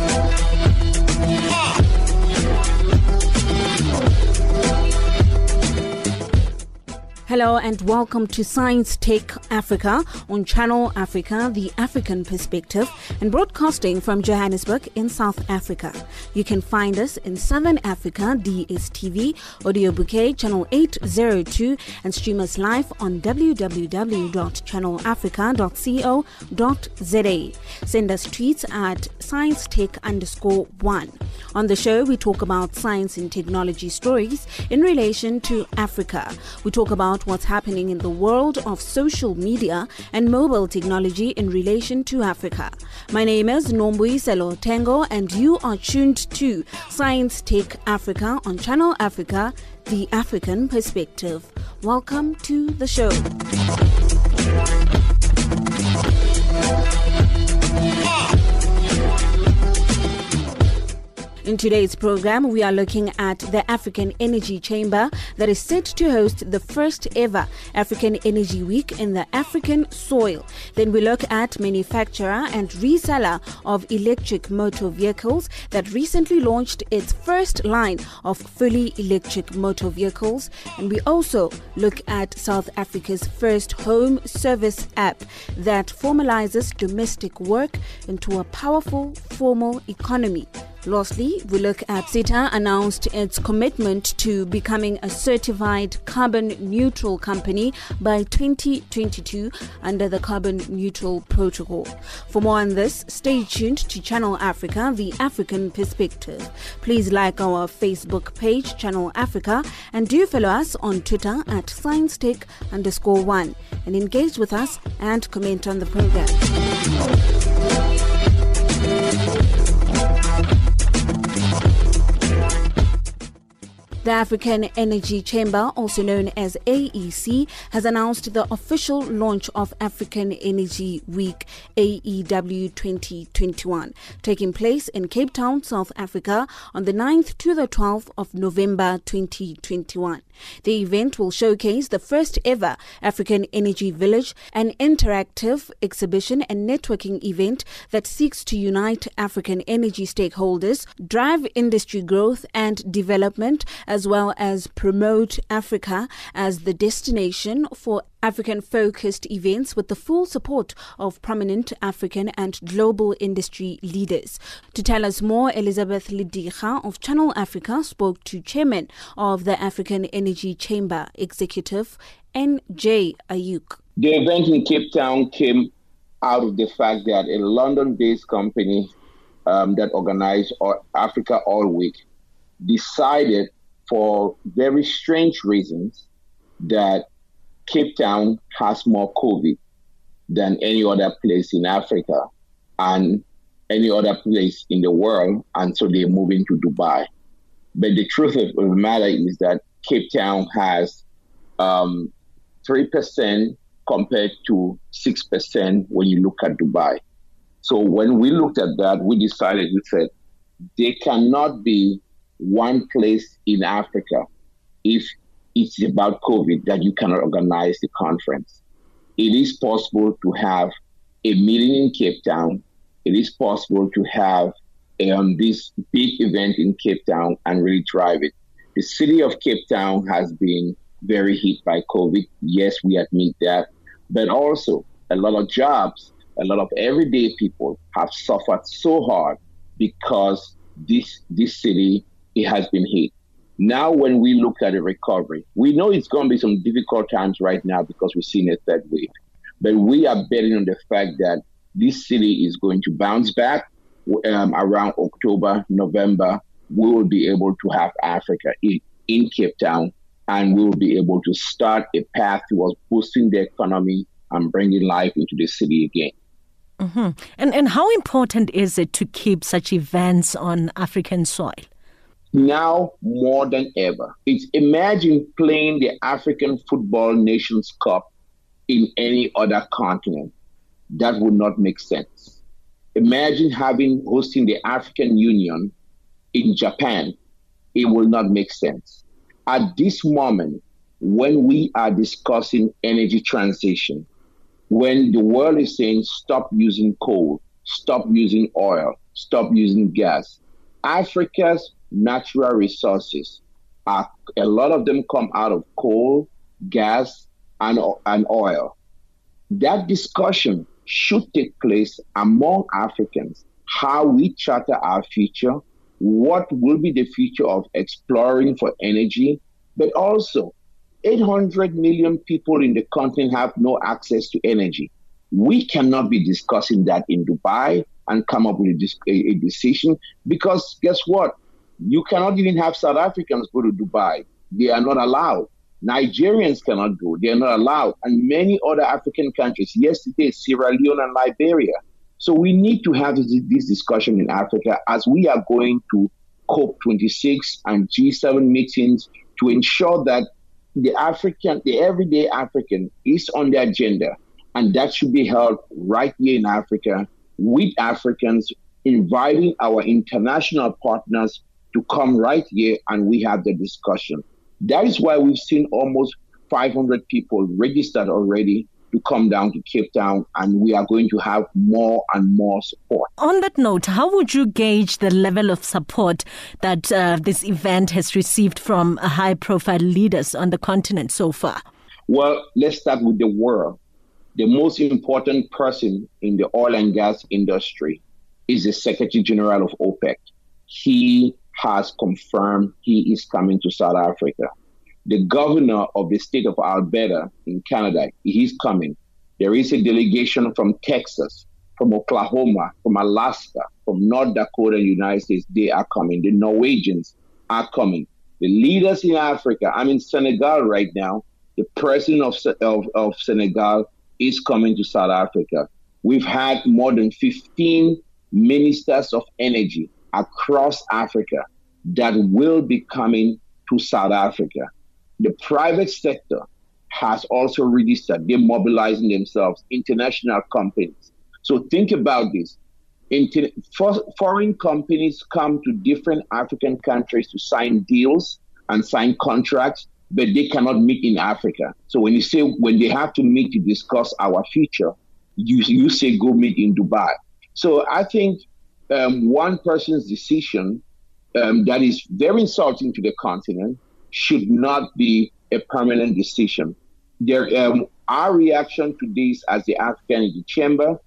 Yeah. Hello and welcome to Science Tech Africa on Channel Africa, the African perspective, and broadcasting from Johannesburg in South Africa. You can find us in Southern Africa, DSTV, Audio Bouquet, Channel 802, and stream us live on www.channelafrica.co.za. Send us tweets at Science Tech underscore one. On the show, we talk about science and technology stories in relation to Africa. We talk about what's happening in the world of social media and mobile technology in relation to Africa. My name is Nombuyiselo Tango, and you are tuned to Science Tech Africa on Channel Africa, the African perspective. Welcome to the show. In today's program, we are looking at the African Energy Chamber that is set to host the first ever African Energy Week in the African soil. Then we look at manufacturer and reseller of electric motor vehicles that recently launched its first line of fully electric motor vehicles. And we also look at South Africa's first home service app that formalizes domestic work into a powerful formal economy. Lastly, we look at SITA announced its commitment to becoming a certified carbon neutral company by 2022 under the Carbon Neutral Protocol. For more on this, stay tuned to Channel Africa, the African perspective. Please like our Facebook page, Channel Africa, and do follow us on Twitter at ScienceTech underscore one and engage with us and comment on the program. The African Energy Chamber, also known as AEC, has announced the official launch of African Energy Week AEW 2021, taking place in Cape Town, South Africa on the 9th to the 12th of November 2021. The event will showcase the first ever African Energy Village, an interactive exhibition and networking event that seeks to unite African energy stakeholders, drive industry growth and development, as well as promote Africa as the destination for African focused events with the full support of prominent African and global industry leaders. To tell us more, Elizabeth Lidicha of Channel Africa spoke to Chairman of the African Energy Chamber Executive, N.J. Ayuk. The event in Cape Town came out of the fact that a London based company um, that organized Africa Oil Week decided, for very strange reasons, that Cape Town has more COVID than any other place in Africa and any other place in the world. And so they're moving to Dubai. But the truth of the matter is that Cape Town has um, 3% compared to 6% when you look at Dubai. So when we looked at that, we decided, we said, they cannot be one place in Africa if it's about COVID that you cannot organize the conference. It is possible to have a meeting in Cape Town. It is possible to have um, this big event in Cape Town and really drive it. The city of Cape Town has been very hit by COVID. Yes, we admit that. But also, a lot of jobs, a lot of everyday people have suffered so hard because this this city it has been hit. Now, when we look at a recovery, we know it's going to be some difficult times right now because we're seeing a third wave. But we are betting on the fact that this city is going to bounce back um, around October, November. We will be able to have Africa in, in Cape Town and we will be able to start a path towards boosting the economy and bringing life into the city again. Mm-hmm. And, and how important is it to keep such events on African soil? Now more than ever. It's imagine playing the African Football Nations Cup in any other continent. That would not make sense. Imagine having hosting the African Union in Japan. It will not make sense. At this moment, when we are discussing energy transition, when the world is saying stop using coal, stop using oil, stop using gas. Africa's natural resources are a lot of them come out of coal, gas, and, and oil. That discussion should take place among Africans how we charter our future, what will be the future of exploring for energy, but also 800 million people in the continent have no access to energy. We cannot be discussing that in Dubai and come up with a, a, decision because guess what? You cannot even have South Africans go to Dubai. They are not allowed. Nigerians cannot go. They are not allowed. And many other African countries. Yesterday, Sierra Leone and Liberia. So we need to have this, discussion in Africa as we are going to COP26 and G7 meetings to ensure that the African, the everyday African is on the agenda. And that should be held right here in Africa with Africans, inviting our international partners to come right here and we have the discussion. That is why we've seen almost 500 people registered already to come down to Cape Town, and we are going to have more and more support. On that note, how would you gauge the level of support that uh, this event has received from high profile leaders on the continent so far? Well, let's start with the world. The most important person in the oil and gas industry is the Secretary General of OPEC. He has confirmed he is coming to South Africa. The governor of the state of Alberta in Canada, he's coming. There is a delegation from Texas, from Oklahoma, from Alaska, from North Dakota, United States. They are coming. The Norwegians are coming. The leaders in Africa, I'm in Senegal right now. The president of, of, of Senegal is coming to South Africa. We've had more than 15 ministers of energy across Africa that will be coming to South Africa. The private sector has also registered. They're mobilizing themselves, international companies. So think about this. Inter- for- foreign companies come to different African countries to sign deals and sign contracts, but they cannot meet in Africa. So when you say when they have to meet to discuss our future, you, you say go meet in Dubai. So I think um, one person's decision um, that is very insulting to the continent should not be a permanent decision. There, um, our reaction to this as the African Energy Chamber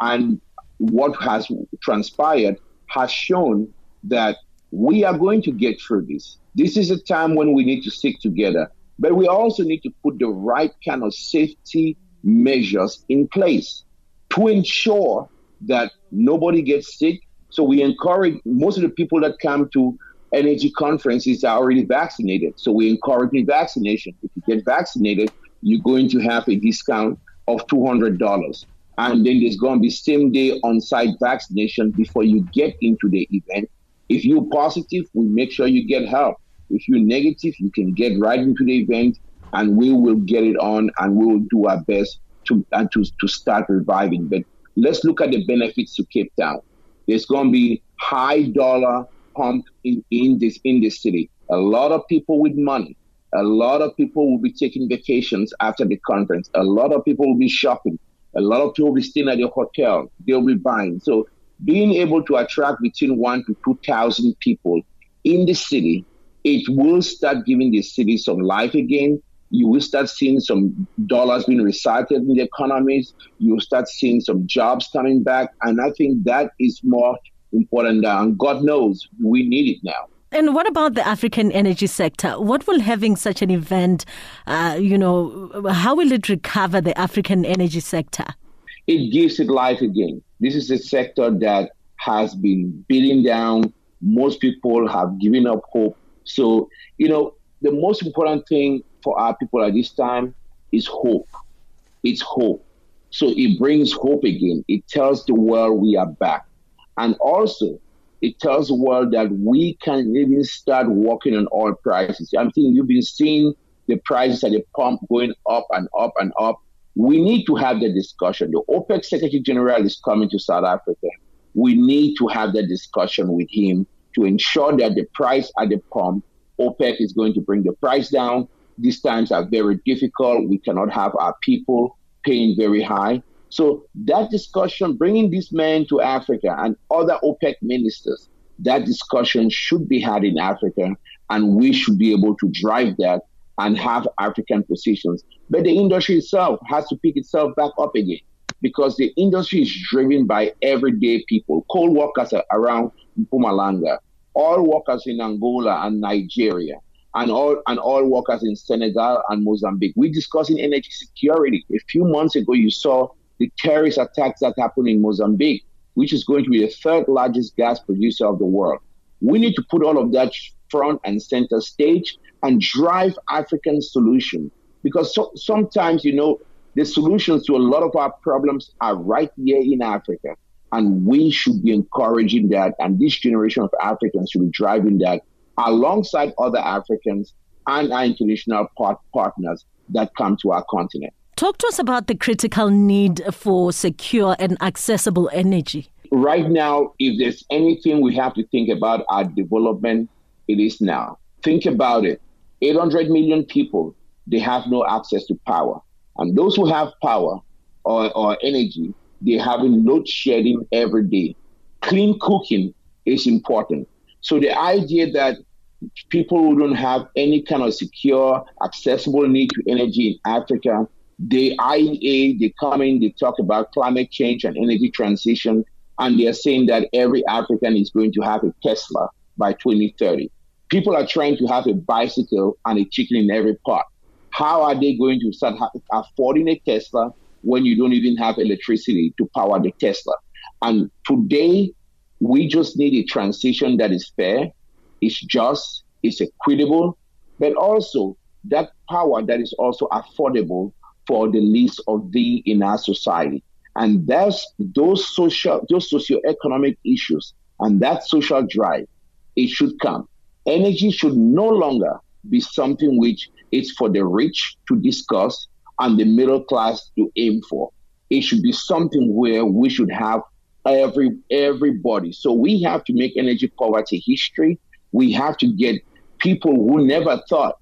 and what has transpired has shown that we are going to get through this. This is a time when we need to stick together, but we also need to put the right kind of safety measures in place to ensure that nobody gets sick, so we encourage most of the people that come to energy conferences are already vaccinated. So we encourage vaccination. If you get vaccinated, you're going to have a discount of $200. And then there's going to be same day on site vaccination before you get into the event. If you're positive, we make sure you get help. If you're negative, you can get right into the event and we will get it on and we will do our best to, and to, to start reviving. But let's look at the benefits to Cape Town. There's going to be high dollar pump in, in this in this city. A lot of people with money. A lot of people will be taking vacations after the conference. A lot of people will be shopping. A lot of people will be staying at the hotel. They'll be buying. So being able to attract between one to two thousand people in the city, it will start giving the city some life again you will start seeing some dollars being recycled in the economies. You will start seeing some jobs coming back. And I think that is more important. And God knows we need it now. And what about the African energy sector? What will having such an event, uh, you know, how will it recover the African energy sector? It gives it life again. This is a sector that has been beaten down. Most people have given up hope. So, you know, the most important thing for our people at this time is hope. It's hope. So it brings hope again. It tells the world we are back. And also, it tells the world that we can even start working on oil prices. I'm thinking you've been seeing the prices at the pump going up and up and up. We need to have the discussion. The OPEC Secretary General is coming to South Africa. We need to have that discussion with him to ensure that the price at the pump, OPEC is going to bring the price down. These times are very difficult. We cannot have our people paying very high. So that discussion, bringing these men to Africa and other OPEC ministers, that discussion should be had in Africa, and we should be able to drive that and have African positions. But the industry itself has to pick itself back up again because the industry is driven by everyday people, coal workers around Mpumalanga, all workers in Angola and Nigeria, and all and all workers in Senegal and Mozambique. We're discussing energy security. A few months ago, you saw the terrorist attacks that happened in Mozambique, which is going to be the third largest gas producer of the world. We need to put all of that front and center stage and drive African solution because so, sometimes you know the solutions to a lot of our problems are right here in Africa. And we should be encouraging that. And this generation of Africans should be driving that alongside other Africans and our international part- partners that come to our continent. Talk to us about the critical need for secure and accessible energy. Right now, if there's anything we have to think about our development, it is now. Think about it 800 million people, they have no access to power. And those who have power or, or energy, they're having load shedding every day. Clean cooking is important. So the idea that people who don't have any kind of secure, accessible need to energy in Africa, the IEA, they come in, they talk about climate change and energy transition, and they're saying that every African is going to have a Tesla by 2030. People are trying to have a bicycle and a chicken in every pot. How are they going to start affording a Tesla when you don't even have electricity to power the Tesla? And today, we just need a transition that is fair, is just, is equitable, but also that power that is also affordable for the least of thee in our society. And that's those social, those socioeconomic issues and that social drive, it should come. Energy should no longer be something which it's for the rich to discuss and the middle class to aim for. It should be something where we should have every everybody. So we have to make energy poverty history. We have to get people who never thought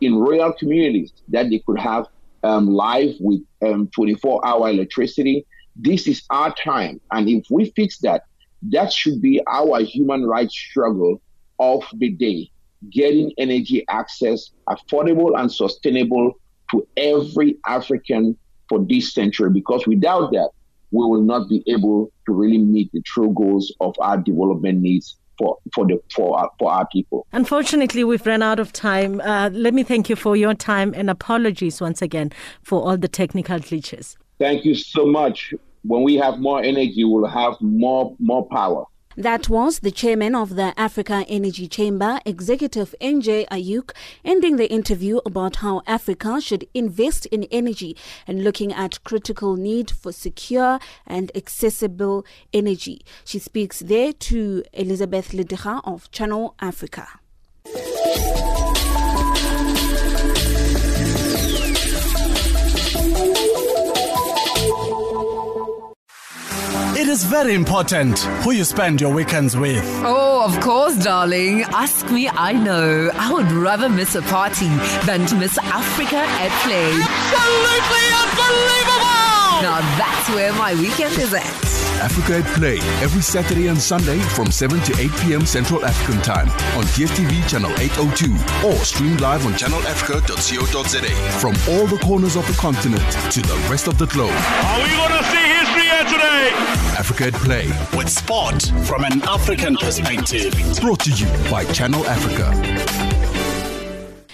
in rural communities that they could have um, live with um, 24 hour electricity. This is our time. And if we fix that, that should be our human rights struggle of the day getting energy access affordable and sustainable to every African for this century, because without that, we will not be able to really meet the true goals of our development needs for for the for our, for our people. Unfortunately, we've run out of time. Uh, let me thank you for your time and apologies once again for all the technical glitches. Thank you so much. When we have more energy, we'll have more more power. That was the chairman of the Africa Energy Chamber, Executive NJ Ayuk, ending the interview about how Africa should invest in energy and looking at critical need for secure and accessible energy. She speaks there to Elizabeth Ledecha of Channel Africa. It is very important who you spend your weekends with. Oh, of course, darling. Ask me, I know. I would rather miss a party than to miss Africa at Play. Absolutely unbelievable! Now that's where my weekend is at. Africa at Play every Saturday and Sunday from 7 to 8 p.m. Central African Time on DSTV channel 802 or stream live on channelafrica.co.za from all the corners of the continent to the rest of the globe. Are we going to see history here today? Africa at Play with sport from an African perspective. Brought to you by Channel Africa.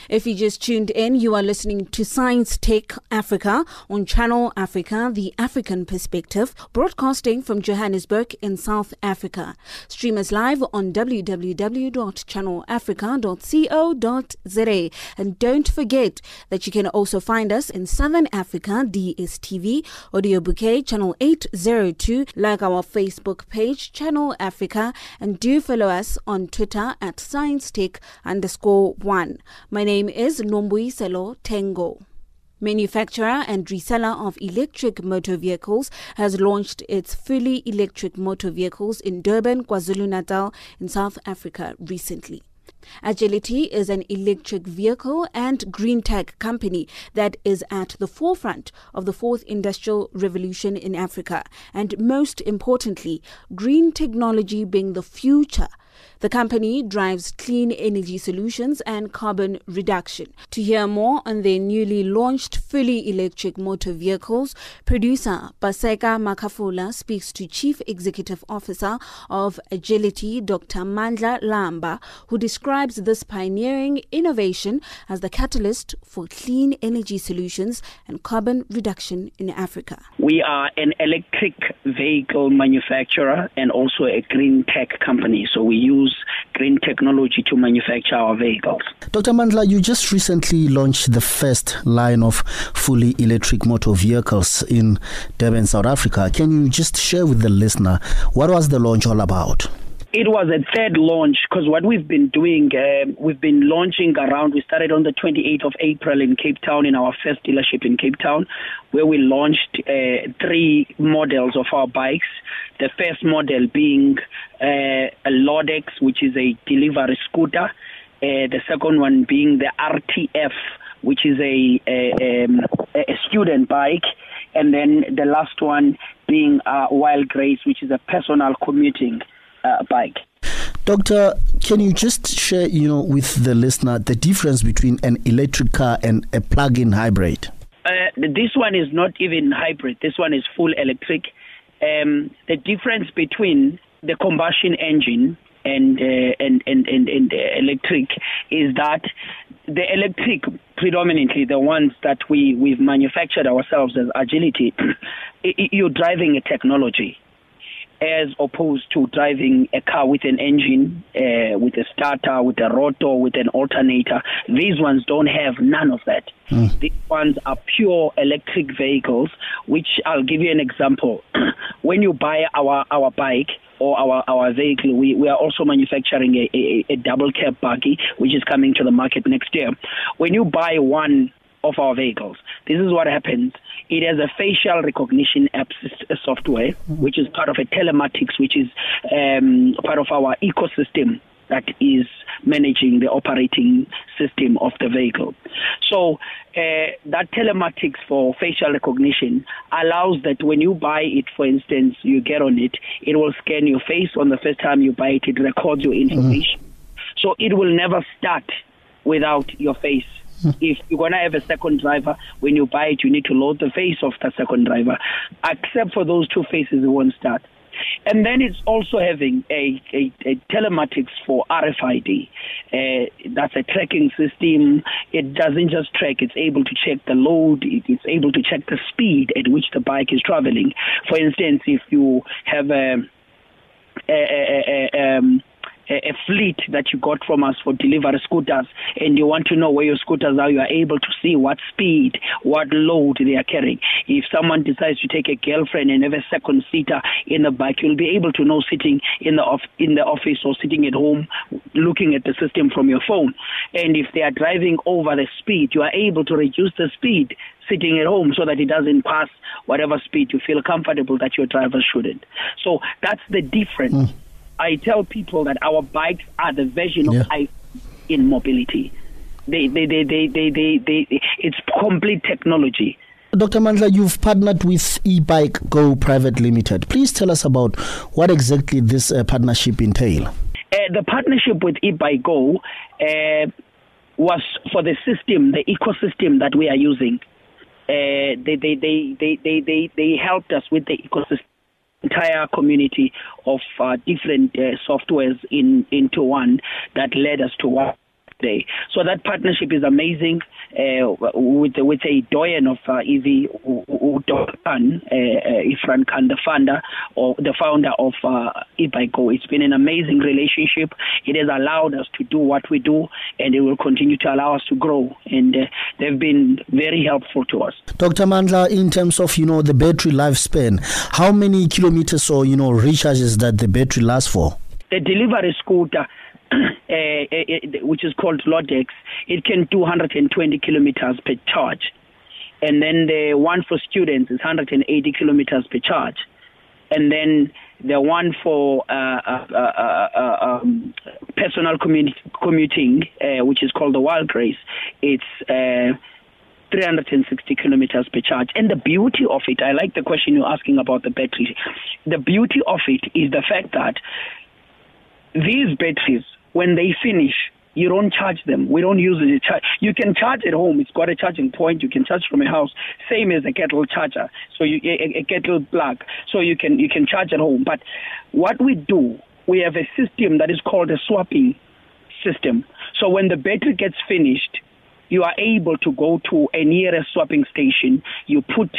If you just tuned in, you are listening to Science Tech Africa on Channel Africa, the African perspective, broadcasting from Johannesburg in South Africa. Stream us live on www.channelafrica.co.za. And don't forget that you can also find us in Southern Africa, DSTV, Audio Bouquet, Channel 802, like our Facebook page, Channel Africa, and do follow us on Twitter at Science Tech underscore one. My name name is Nombuyiselo Tengo. Manufacturer and reseller of electric motor vehicles has launched its fully electric motor vehicles in Durban, KwaZulu-Natal in South Africa recently. Agility is an electric vehicle and green tech company that is at the forefront of the fourth industrial revolution in Africa, and most importantly, green technology being the future. The company drives clean energy solutions and carbon reduction. To hear more on their newly launched fully electric motor vehicles, producer Paseka Makafula speaks to Chief Executive Officer of Agility, Dr. Mandla Lamba, who describes this pioneering innovation as the catalyst for clean energy solutions and carbon reduction in Africa. We are an electric vehicle manufacturer and also a green tech company. So we use green technology to manufacture our vehicles. Dr. Mandla, you just recently launched the first line of fully electric motor vehicles in Durban, South Africa. Can you just share with the listener what was the launch all about? It was a third launch because what we've been doing, uh, we've been launching around. We started on the 28th of April in Cape Town in our first dealership in Cape Town, where we launched uh, three models of our bikes. The first model being uh, a Lodex, which is a delivery scooter. Uh, the second one being the RTF, which is a, a, um, a student bike. And then the last one being uh, Wild Grace, which is a personal commuting uh, bike. Doctor, can you just share, you know, with the listener the difference between an electric car and a plug-in hybrid? Uh, this one is not even hybrid. This one is full electric. Um, the difference between the combustion engine and uh, and and and, and electric is that the electric, predominantly the ones that we we've manufactured ourselves as agility, you're driving a technology as opposed to driving a car with an engine, uh, with a starter, with a rotor, with an alternator. These ones don't have none of that. Mm. These ones are pure electric vehicles, which I'll give you an example. when you buy our, our bike, or our, our vehicle. We, we are also manufacturing a, a, a double cab buggy, which is coming to the market next year. When you buy one of our vehicles. This is what happens. It has a facial recognition app software, which is part of a telematics, which is um, part of our ecosystem that is managing the operating system of the vehicle. So uh, that telematics for facial recognition allows that when you buy it, for instance, you get on it, it will scan your face on the first time you buy it, it records your information. Mm. So it will never start without your face if you're going to have a second driver, when you buy it, you need to load the face of the second driver. Except for those two faces, it won't start. And then it's also having a, a, a telematics for RFID. Uh, that's a tracking system. It doesn't just track, it's able to check the load, it's able to check the speed at which the bike is traveling. For instance, if you have a, a, a, a um, a, fleet that you got from us for delivery scooters and you want to know where your scooters are, you are able to see what speed, what load they are carrying. If someone decides to take a girlfriend and have a second seater in the bike, you'll be able to know sitting in the off, in the office or sitting at home looking at the system from your phone. And if they are driving over the speed, you are able to reduce the speed sitting at home so that it doesn't pass whatever speed you feel comfortable that your driver shouldn't. So that's the difference. Mm I tell people that our bikes are the version yeah. of I in mobility. They, they, they, they, they, they, they, it's complete technology. Dr. Mandla, you've partnered with e-bike Go Private Limited. Please tell us about what exactly this uh, partnership entail. Uh, the partnership with e-bike Go uh, was for the system, the ecosystem that we are using. Uh, they, they, they, they, they, they, they helped us with the ecosystem entire community of uh, different uh, softwares in into one that led us to what day. So that partnership is amazing uh, with with a doyen of uh, EV, Udokan, uh, uh, Irfan Khan, the founder or the founder of uh. It's been an amazing relationship. It has allowed us to do what we do, and it will continue to allow us to grow. And uh, they've been very helpful to us. Dr. Mandla, in terms of you know the battery lifespan, how many kilometers or you know recharges that the battery lasts for? The delivery scooter Uh, uh, which is called Lodex, it can do 120 kilometers per charge. And then the one for students is 180 kilometers per charge. And then the one for uh, uh, uh, uh um, personal personal commuting, uh, which is called the wild race, it's uh, 360 kilometers per charge. And the beauty of it, I like the question you're asking about the battery. The beauty of it is the fact that these batteries, when they finish, you don't charge them. We don't use it. You can charge at home. It's got a charging point. You can charge from your house, same as a kettle charger. So you a, a kettle plug. So you can you can charge at home. But what we do, we have a system that is called a swapping system. So when the battery gets finished, you are able to go to a nearest swapping station. You put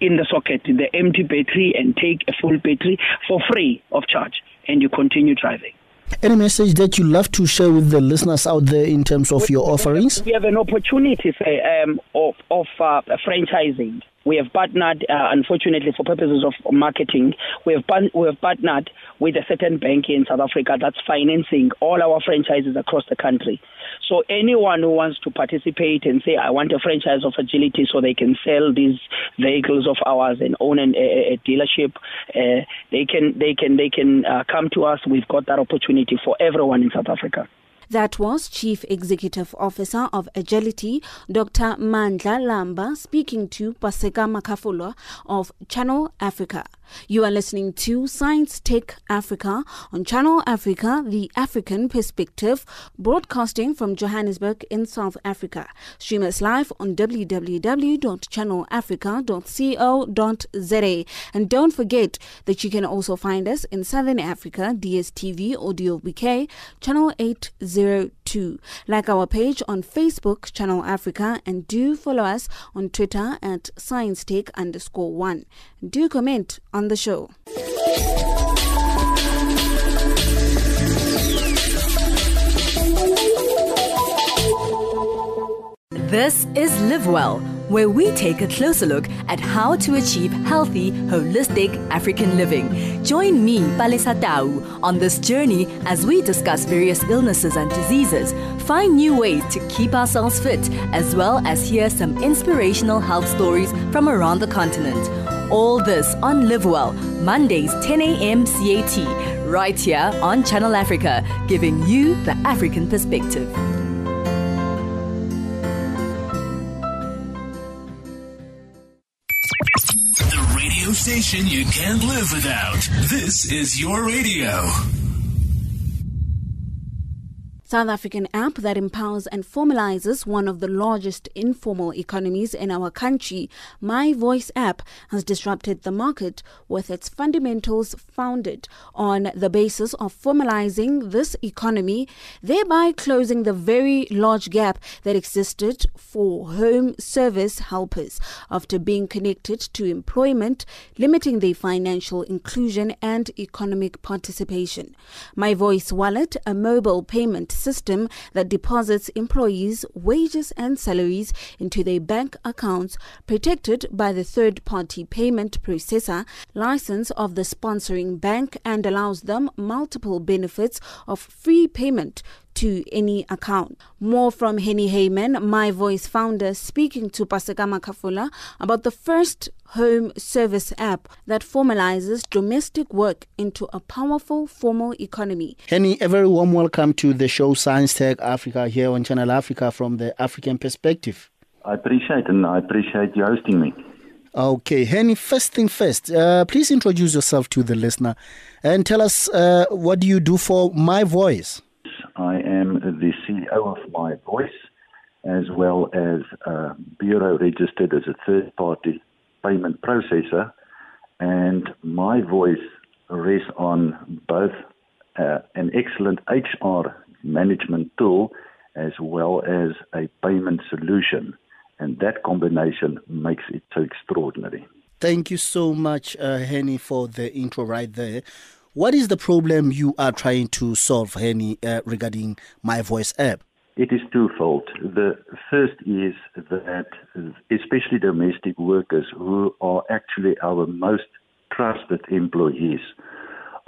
in the socket the empty battery and take a full battery for free of charge, and you continue driving. Any message that you love to share with the listeners out there in terms of your offerings? We have an opportunity say, um, of, of uh, franchising. We have partnered, uh, unfortunately, for purposes of marketing, we have, we have partnered with a certain bank in South Africa that's financing all our franchises across the country. So anyone who wants to participate and say, I want a franchise of agility so they can sell these vehicles of ours and own an, a, a, dealership, uh, they can they can they can uh, come to us. We've got that opportunity for everyone in South Africa. That was Chief Executive Officer of Agility, Dr. Mandla Lamba, speaking to Paseka Makafulwa of Channel Africa. You are listening to Science Tech Africa on Channel Africa, the African perspective, broadcasting from Johannesburg in South Africa. Stream us live on www.channelafrica.co.za. And don't forget that you can also find us in Southern Africa, DSTV Audio Bouquet, Channel 802. Like our page on Facebook, Channel Africa, and do follow us on Twitter at Science Tech underscore one. Do comment on the show. This is Live Well, where we take a closer look at how to achieve healthy, holistic African living. Join me, Palesa Tau, on this journey as we discuss various illnesses and diseases, find new ways to keep ourselves fit, as well as hear some inspirational health stories from around the continent. All this on Live Well, Mondays 10 a.m. CAT, right here on Channel Africa, giving you the African perspective. The radio station you can't live without. This is your radio. South African app that empowers and formalizes one of the largest informal economies in our country, My Voice app, has disrupted the market with its fundamentals founded on the basis of formalizing this economy, thereby closing the very large gap that existed for home service helpers after being connected to employment, limiting their financial inclusion and economic participation. My Voice Wallet, a mobile payment system that deposits employees' wages and salaries into their bank accounts, protected by the third party payment processor license of the sponsoring bank, and allows them multiple benefits of free payment to any account. More from Henny Heyman, My Voice founder, speaking to Paseka Kafula about the first home service app that formalizes domestic work into a powerful formal economy. Henny, a very warm welcome to the show Science Tech Africa here on Channel Africa from the African perspective. I appreciate and I appreciate you hosting me. Okay, Henny, first thing first, uh, please introduce yourself to the listener and tell us uh, what do you do for My Voice? I am the CEO of My Voice, as well as uh, bureau registered as a third party payment processor. And My Voice rests on both uh, an excellent HR management tool as well as a payment solution. And that combination makes it so extraordinary. Thank you so much, uh, Henny, for the intro right there. What is the problem you are trying to solve, Henny, uh, regarding My Voice app? It is twofold. The first is that, especially domestic workers who are actually our most trusted employees,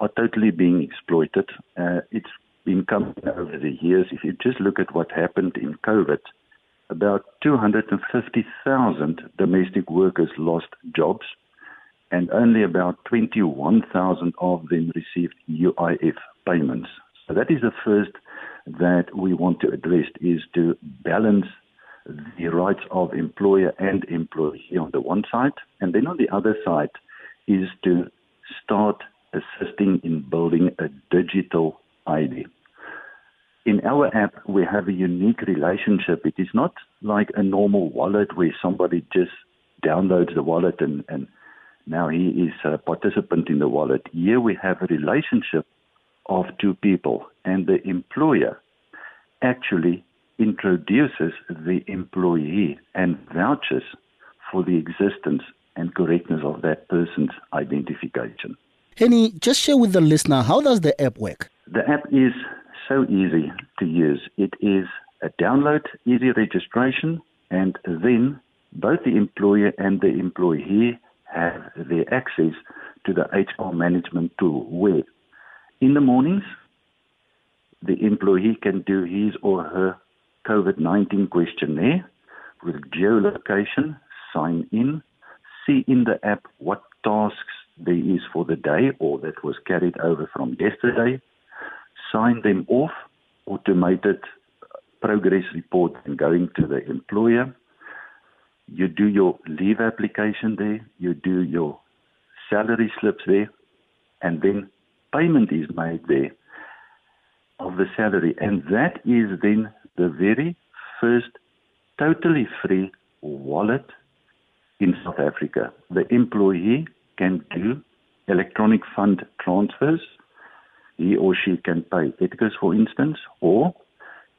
are totally being exploited. Uh, it's been coming over the years. If you just look at what happened in COVID, about 250,000 domestic workers lost jobs and only about 21,000 of them received UIF payments. So that is the first that we want to address is to balance the rights of employer and employee on the one side, and then on the other side is to start assisting in building a digital ID. In our app, we have a unique relationship. It is not like a normal wallet where somebody just downloads the wallet and, and now he is a participant in the wallet. Here we have a relationship of two people, and the employer actually introduces the employee and vouches for the existence and correctness of that person's identification. Henny, just share with the listener how does the app work? The app is so easy to use. It is a download, easy registration, and then both the employer and the employee have their access to the HR management tool where in the mornings the employee can do his or her COVID 19 questionnaire with geolocation, sign in, see in the app what tasks there is for the day or that was carried over from yesterday, sign them off, automated progress report and going to the employer. You do your leave application there, you do your salary slips there, and then payment is made there of the salary. And that is then the very first totally free wallet in South Africa. The employee can do electronic fund transfers. He or she can pay Edgars, for instance, or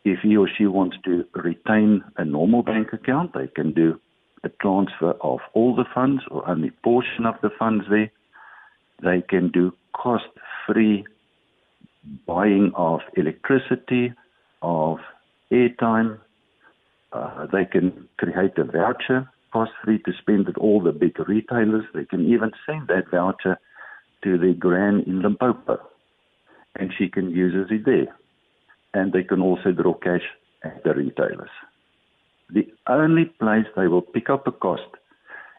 if he or she wants to retain a normal bank account, they can do a transfer of all the funds or only portion of the funds there. They can do cost-free buying of electricity, of airtime. Uh, they can create a voucher cost free to spend at all the big retailers. They can even send that voucher to the gran in Limpopo, and she can use it there. And they can also draw cash at the retailers. The only place they will pick up a cost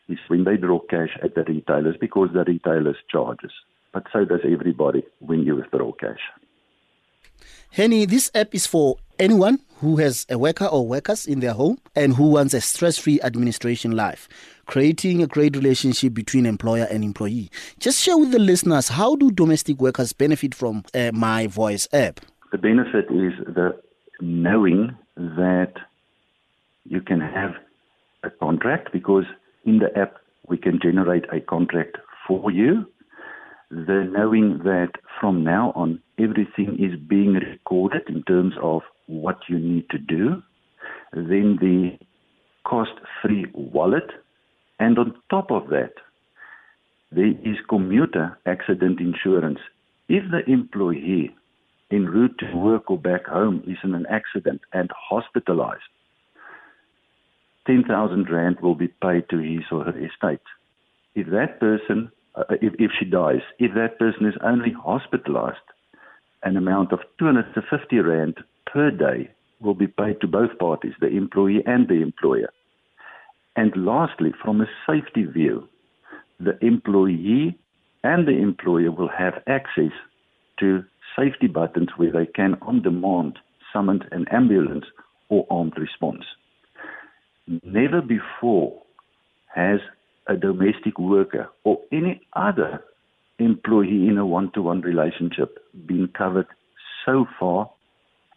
is when they draw cash at the retailers because the retailers charges. But so does everybody when you withdraw cash. Henny, this app is for anyone who has a worker or workers in their home and who wants a stress-free administration life, creating a great relationship between employer and employee. Just share with the listeners how do domestic workers benefit from uh, My Voice app? The benefit is the knowing that you can have a contract because in the app we can generate a contract for you the knowing that from now on everything is being recorded in terms of what you need to do, then the cost free wallet, and on top of that, there is commuter accident insurance. If the employee en route to work or back home is in an accident and hospitalized, 10,000 Rand will be paid to his or her estate. If that person uh, if, if she dies, if that person is only hospitalized, an amount of 250 Rand per day will be paid to both parties, the employee and the employer. And lastly, from a safety view, the employee and the employer will have access to safety buttons where they can, on demand, summon an ambulance or armed response. Never before has a domestic worker or any other employee in a one to one relationship been covered so far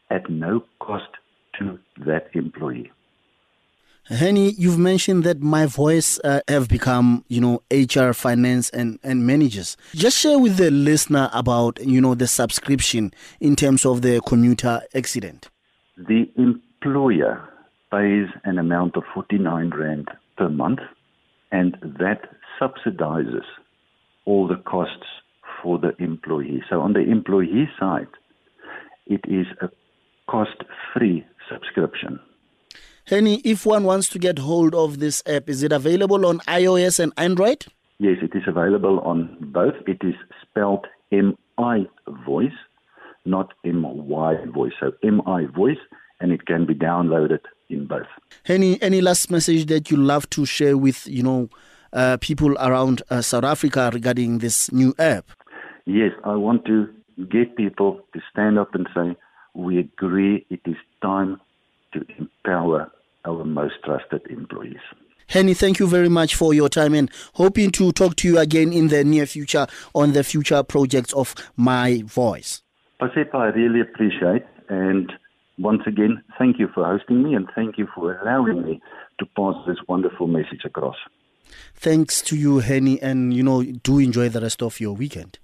at no cost to that employee. Henny, you've mentioned that my voice uh, have become, you know, HR, finance, and and managers. Just share with the listener about, you know, the subscription in terms of the commuter accident. The employer pays an amount of forty nine rand per month and that subsidizes all the costs for the employee. So on the employee side, it is a cost-free subscription. Henny, if one wants to get hold of this app, is it available on iOS and Android? Yes, it is available on both. It is spelled MI Voice, not MY Voice. So MI Voice, and it can be downloaded in both. Any any last message that you love to share with you know uh, people around uh, South Africa regarding this new app? Yes, I want to get people to stand up and say, we agree it is time to empower our most trusted employees. Henny, thank you very much for your time and hoping to talk to you again in the near future on the future projects of My Voice. Paseka, I really appreciate and once again, thank you for hosting me and thank you for allowing me to pass this wonderful message across. Thanks to you, Henny, and you know, do enjoy the rest of your weekend.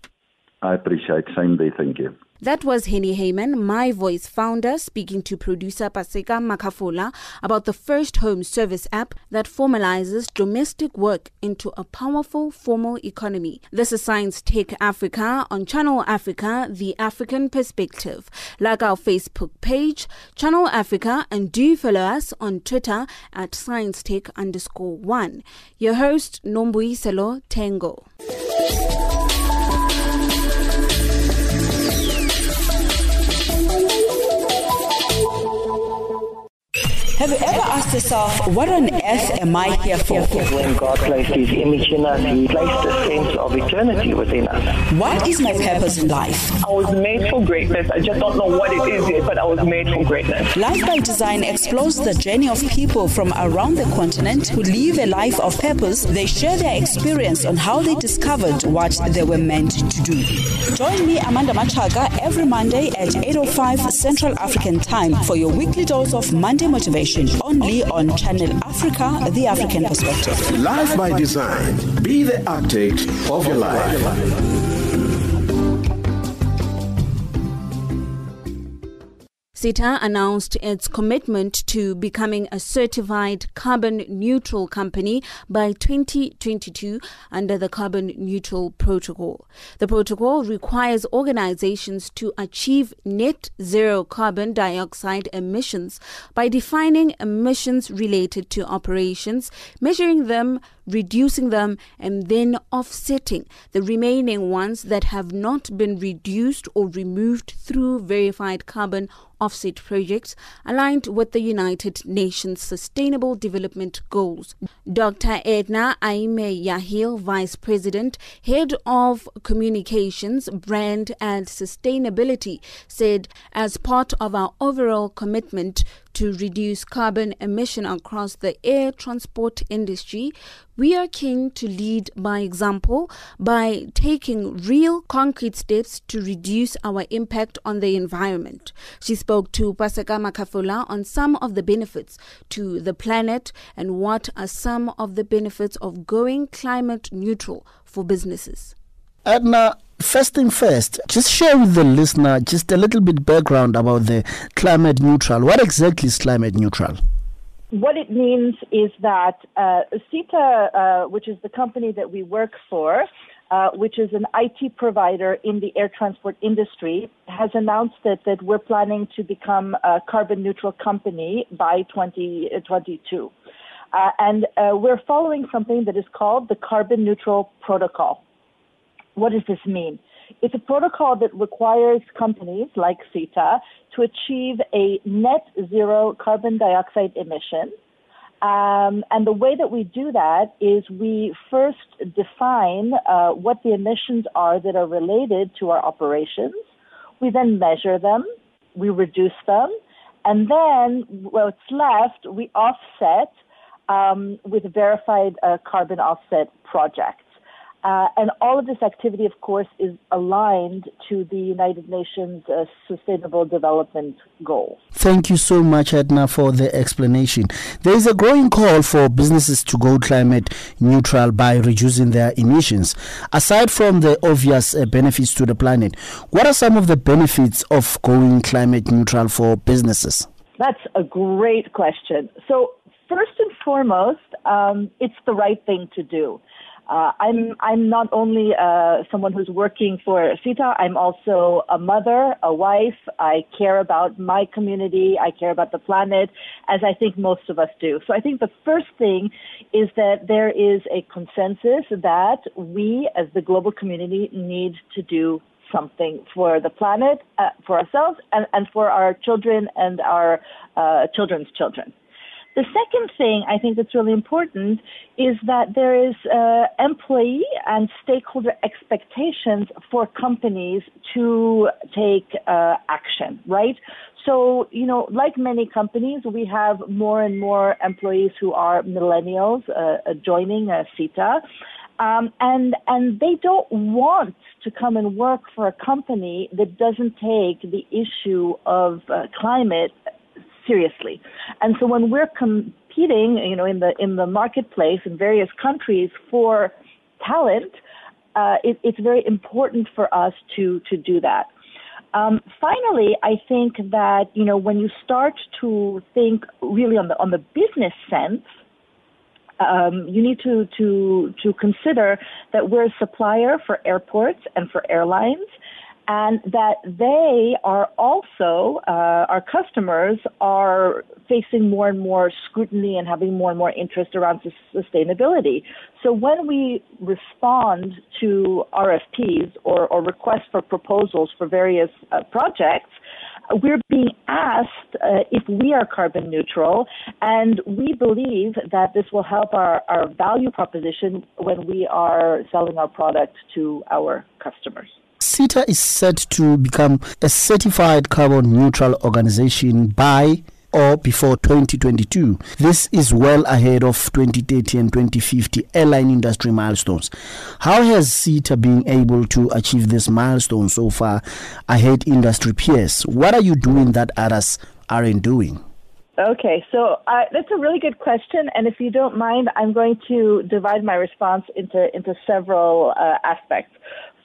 I appreciate. Same day. Thank you. That was Henny Heyman, My Voice founder, speaking to producer Paseka Makafola about the first home service app that formalizes domestic work into a powerful formal economy. This is Science Tech Africa on Channel Africa, the African perspective. Like our Facebook page, Channel Africa, and do follow us on Twitter at Science Tech underscore one. Your host, Nombuyiselo Tango. Have you ever asked yourself, what on earth am I here for? When God placed His image in us, He placed a sense of eternity within us. What is my purpose in life? I was made for greatness. I just don't know what it is yet, but I was made for greatness. Life by Design explores the journey of people from around the continent who live a life of purpose. They share their experience on how they discovered what they were meant to do. Join me, Amanda Machaga, every Monday at 8.05 Central African Time for your weekly dose of Monday motivation only on Channel Africa, the African perspective. Life by design. Be the architect of your life. SITA announced its commitment to becoming a certified carbon neutral company by 2022 under the Carbon Neutral Protocol. The protocol requires organizations to achieve net zero carbon dioxide emissions by defining emissions related to operations, measuring them, reducing them, and then offsetting the remaining ones that have not been reduced or removed through verified carbon offset projects aligned with the United Nations Sustainable Development Goals. Dr. Edna Ayme-Yahil, Vice President, Head of Communications, Brand and Sustainability, said as part of our overall commitment to reduce carbon emission across the air transport industry, we are keen to lead by example by taking real concrete steps to reduce our impact on the environment. She spoke to Paseka Makafola on some of the benefits to the planet and what are some of the benefits of going climate neutral for businesses. Edna, first thing first, just share with the listener just a little bit background about the climate neutral. What exactly is climate neutral? What it means is that uh, SITA, uh, which is the company that we work for, uh, which is an IT provider in the air transport industry, has announced that, that we're planning to become a carbon neutral company by 2022. Uh, and uh, we're following something that is called the Carbon Neutral Protocol. What does this mean? It's a protocol that requires companies like SITA to achieve a net zero carbon dioxide emission. Um, and the way that we do that is we first define uh, what the emissions are that are related to our operations. We then measure them, we reduce them, and then what's left we offset um, with verified uh, carbon offset projects. Uh, and all of this activity, of course, is aligned to the United Nations uh, Sustainable Development Goals. Thank you so much, Edna, for the explanation. There is a growing call for businesses to go climate neutral by reducing their emissions. Aside from the obvious uh, benefits to the planet, what are some of the benefits of going climate neutral for businesses? That's a great question. So, first and foremost, um, it's the right thing to do. Uh, I'm I'm not only uh, someone who's working for SITA. I'm also a mother, a wife. I care about my community. I care about the planet, as I think most of us do. So I think the first thing is that there is a consensus that we, as the global community, need to do something for the planet, uh, for ourselves, and, and for our children and our uh, children's children. The second thing I think that's really important is that there is uh, employee and stakeholder expectations for companies to take uh, action, right? So, you know, like many companies, we have more and more employees who are millennials uh, joining uh, SITA. Um, and and they don't want to come and work for a company that doesn't take the issue of uh, climate seriously. And so when we're competing, you know, in the in the marketplace in various countries for talent, uh, it, it's very important for us to to do that. Um, finally, I think that you know when you start to think really on the on the business sense, um, you need to, to, to consider that we're a supplier for airports and for airlines, and that they are also, uh, our customers are facing more and more scrutiny and having more and more interest around sustainability. So when we respond to RFPs or, or requests for proposals for various uh, projects, we're being asked uh, if we are carbon neutral, and we believe that this will help our, our value proposition when we are selling our product to our customers. SITA is set to become a certified carbon neutral organization by or before 2022. This is well ahead of 2030 and 2050 airline industry milestones. How has SITA been able to achieve this milestone so far ahead industry peers? What are you doing that others aren't doing? Okay, so uh, that's a really good question, and if you don't mind, I'm going to divide my response into into several uh, aspects.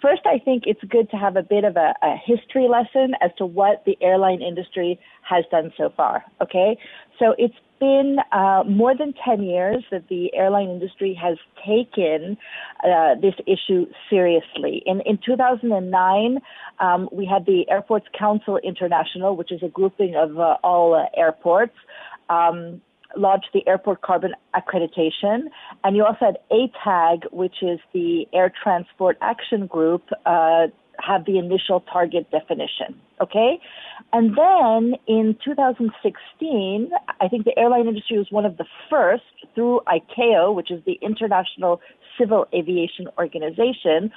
First, I think it's good to have a bit of a, a history lesson as to what the airline industry has done so far. Okay, so it's been uh, more than 10 years that the airline industry has taken uh, this issue seriously. In, in 2009, um, we had the Airports Council International, which is a grouping of uh, all uh, airports. Um, launched the airport carbon accreditation, and you also had ATAG, which is the Air Transport Action Group, uh, have the initial target definition. Okay, and then in 2016, I think the airline industry was one of the first through ICAO, which is the International Civil Aviation Organization,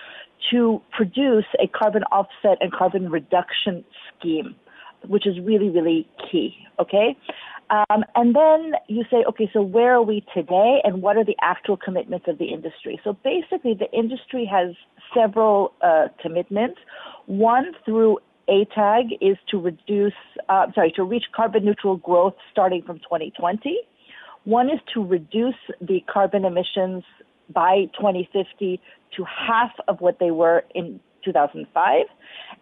to produce a carbon offset and carbon reduction scheme which is really, really key. Okay. Um, and then you say, okay, so where are we today and what are the actual commitments of the industry? So basically, the industry has several uh, commitments. One through ATAG is to reduce, uh, sorry, to reach carbon neutral growth starting from 2020. One is to reduce the carbon emissions by 2050 to half of what they were in 2005.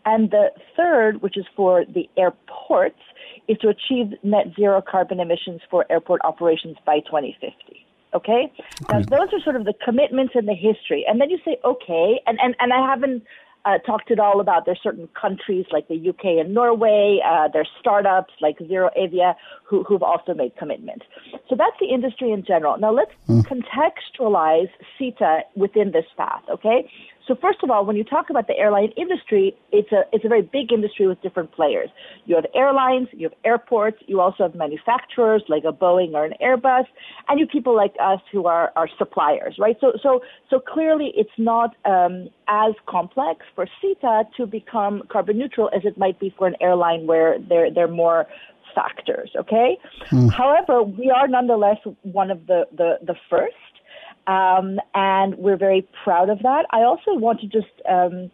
And the third, which is for the airports, is to achieve net zero carbon emissions for airport operations by 2050. Okay? Now, those are sort of the commitments and the history. And then you say, okay, and, and, and I haven't uh, talked at all about there's certain countries like the UK and Norway, uh, there's startups like ZeroAvia who, who've also made commitments. So that's the industry in general. Now let's mm. contextualize SITA within this path, okay? So first of all, when you talk about the airline industry, it's a it's a very big industry with different players. You have airlines, you have airports, you also have manufacturers like a Boeing or an Airbus, and you people like us who are are suppliers, right? So so so clearly, it's not um, as complex for SITA to become carbon neutral as it might be for an airline where there there are more factors. Okay. Mm. However, we are nonetheless one of the the, the first. Um, and we're very proud of that. I also want to just um,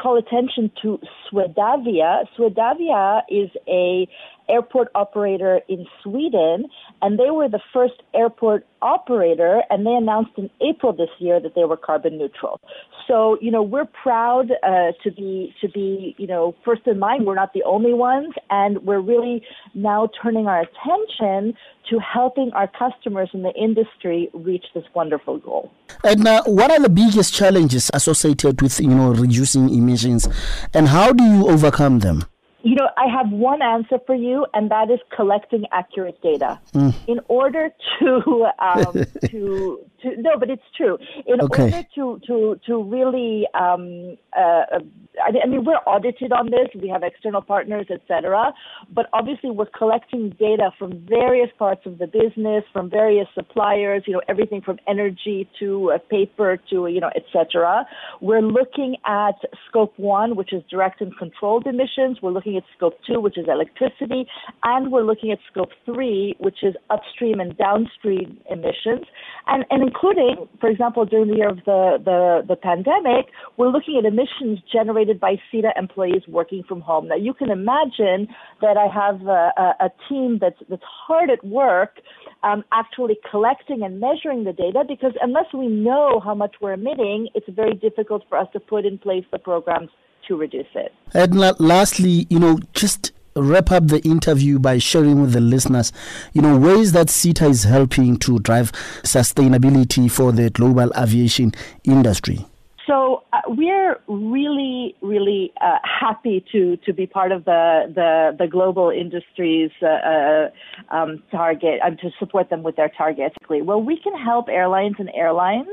call attention to Swedavia. Swedavia is a airport operator in Sweden, and they were the first airport operator, and they announced in April this year that they were carbon neutral. So, you know, we're proud uh, to be to be, you know, first in line. We're not the only ones, and we're really now turning our attention to helping our customers in the industry reach this wonderful goal. And uh, what are the biggest challenges associated with, you know, reducing emissions, and how do you overcome them? You know, I have one answer for you, and that is collecting accurate data. Mm. In order to um, to to no, but it's true. In Okay. order to to to really, um, uh, I mean- we're audited on this. We have external partners, etc. But obviously, we're collecting data from various parts of the business, from various suppliers. You know, everything from energy to uh, paper to you know, etc. We're looking at scope one, which is direct and controlled emissions. We're looking at scope two, which is electricity, and we're looking at scope three, which is upstream and downstream emissions, and and including, for example, during the year of the the, the pandemic, we're looking at emissions generated by SITA employees working from home. Now, you can imagine that I have a, a, a team that's that's hard at work. Um, actually collecting and measuring the data because unless we know how much we're emitting, it's very difficult for us to put in place the programs to reduce it. And la- lastly, you know, just wrap up the interview by sharing with the listeners, you know, ways that SITA is helping to drive sustainability for the global aviation industry. So uh, we're really, really uh, happy to to be part of the the, the global industries uh, uh, um, target and to support them with their targets. Well, we can help airlines and airlines,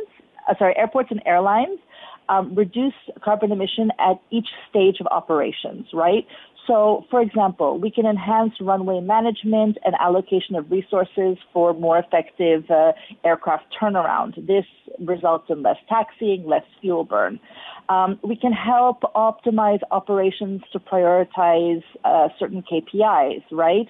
uh, sorry, airports and airlines um, reduce carbon emission at each stage of operations. Right. So, for example, we can enhance runway management and allocation of resources for more effective uh, aircraft turnaround. This results in less taxiing, less fuel burn. Um, we can help optimize operations to prioritize uh, certain KPIs, right?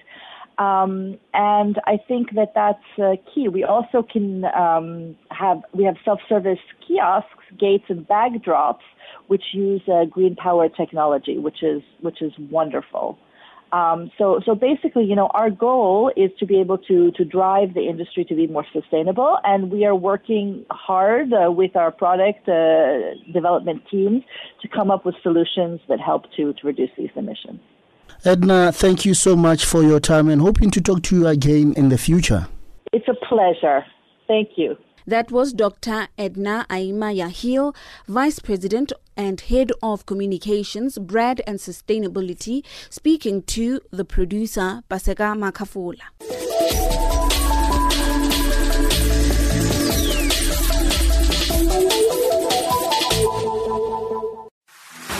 Um, and I think that that's uh, key. We also can um, have we have self-service kiosks, gates, and bag drops, which use uh, green power technology, which is which is wonderful. Um, so so basically, you know, our goal is to be able to to drive the industry to be more sustainable, and we are working hard uh, with our product uh, development teams to come up with solutions that help to to reduce these emissions. Edna, thank you so much for your time and hoping to talk to you again in the future. It's a pleasure. Thank you. That was Dr. Edna Ayme-Yahil, Vice President and Head of Communications, Bread and Sustainability, speaking to the producer, Paseka Makafula.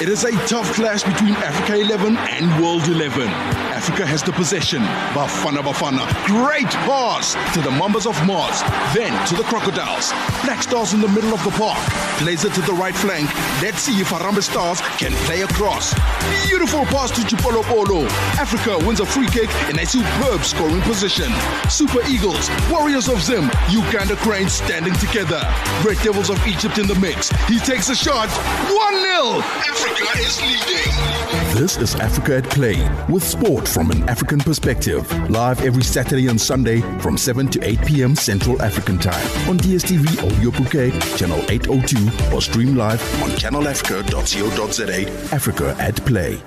It is a tough clash between Africa 11 and World 11. Africa has the possession. Bafana Bafana. Great pass to the Mambas of Mars. Then to the Crocodiles. Black Stars in the middle of the park. Plays it to the right flank. Let's see if Harambe Stars can play across. Beautiful pass to Chipolopolo. Africa wins a free kick in a superb scoring position. Super Eagles, Warriors of Zim, Uganda Cranes standing together. Red Devils of Egypt in the mix. He takes a shot. 1 0. Africa is leading. This is Africa at Play with sport from an African perspective. Live every Saturday and Sunday from 7 to 8 p.m. Central African Time on DSTV Audio Bouquet, channel 802, or stream live on channelafrica.co.za. Africa at Play.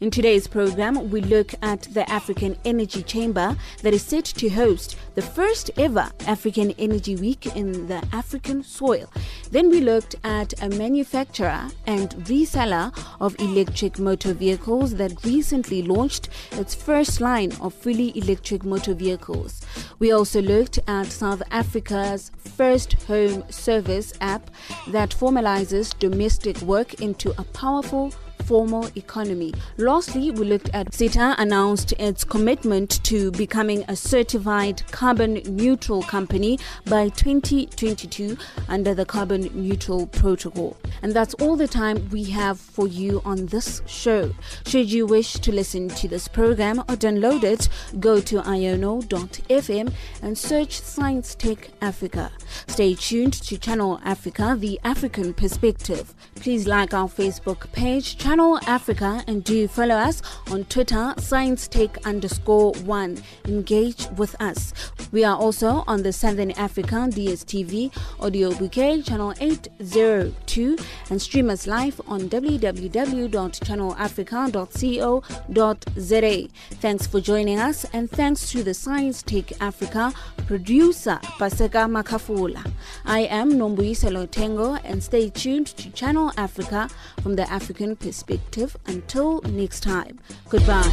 In today's program, we look at the African Energy Chamber that is set to host the first ever African Energy Week in the African soil. Then we looked at a manufacturer and reseller of electric motor vehicles that recently launched its first line of fully electric motor vehicles. We also looked at South Africa's first home service app that formalizes domestic work into a powerful formal economy. Lastly, we looked at SITA announced its commitment to becoming a certified carbon neutral company by 2022 under the carbon neutral protocol. And that's all the time we have for you on this show. Should you wish to listen to this program or download it, go to iono.fm and search Science Tech Africa. Stay tuned to Channel Africa, the African perspective. Please like our Facebook page, Channel Africa, and do follow us on Twitter, Science Tech underscore one. Engage with us. We are also on the Southern African DSTV audio bouquet, channel 802, and stream us live on www.channelafrica.co.za. Thanks for joining us, and thanks to the Science Tech Africa producer, Paseka Makafula. I am Nombuisa Lotengo and stay tuned to Channel Africa from the African perspective. Until next time, goodbye.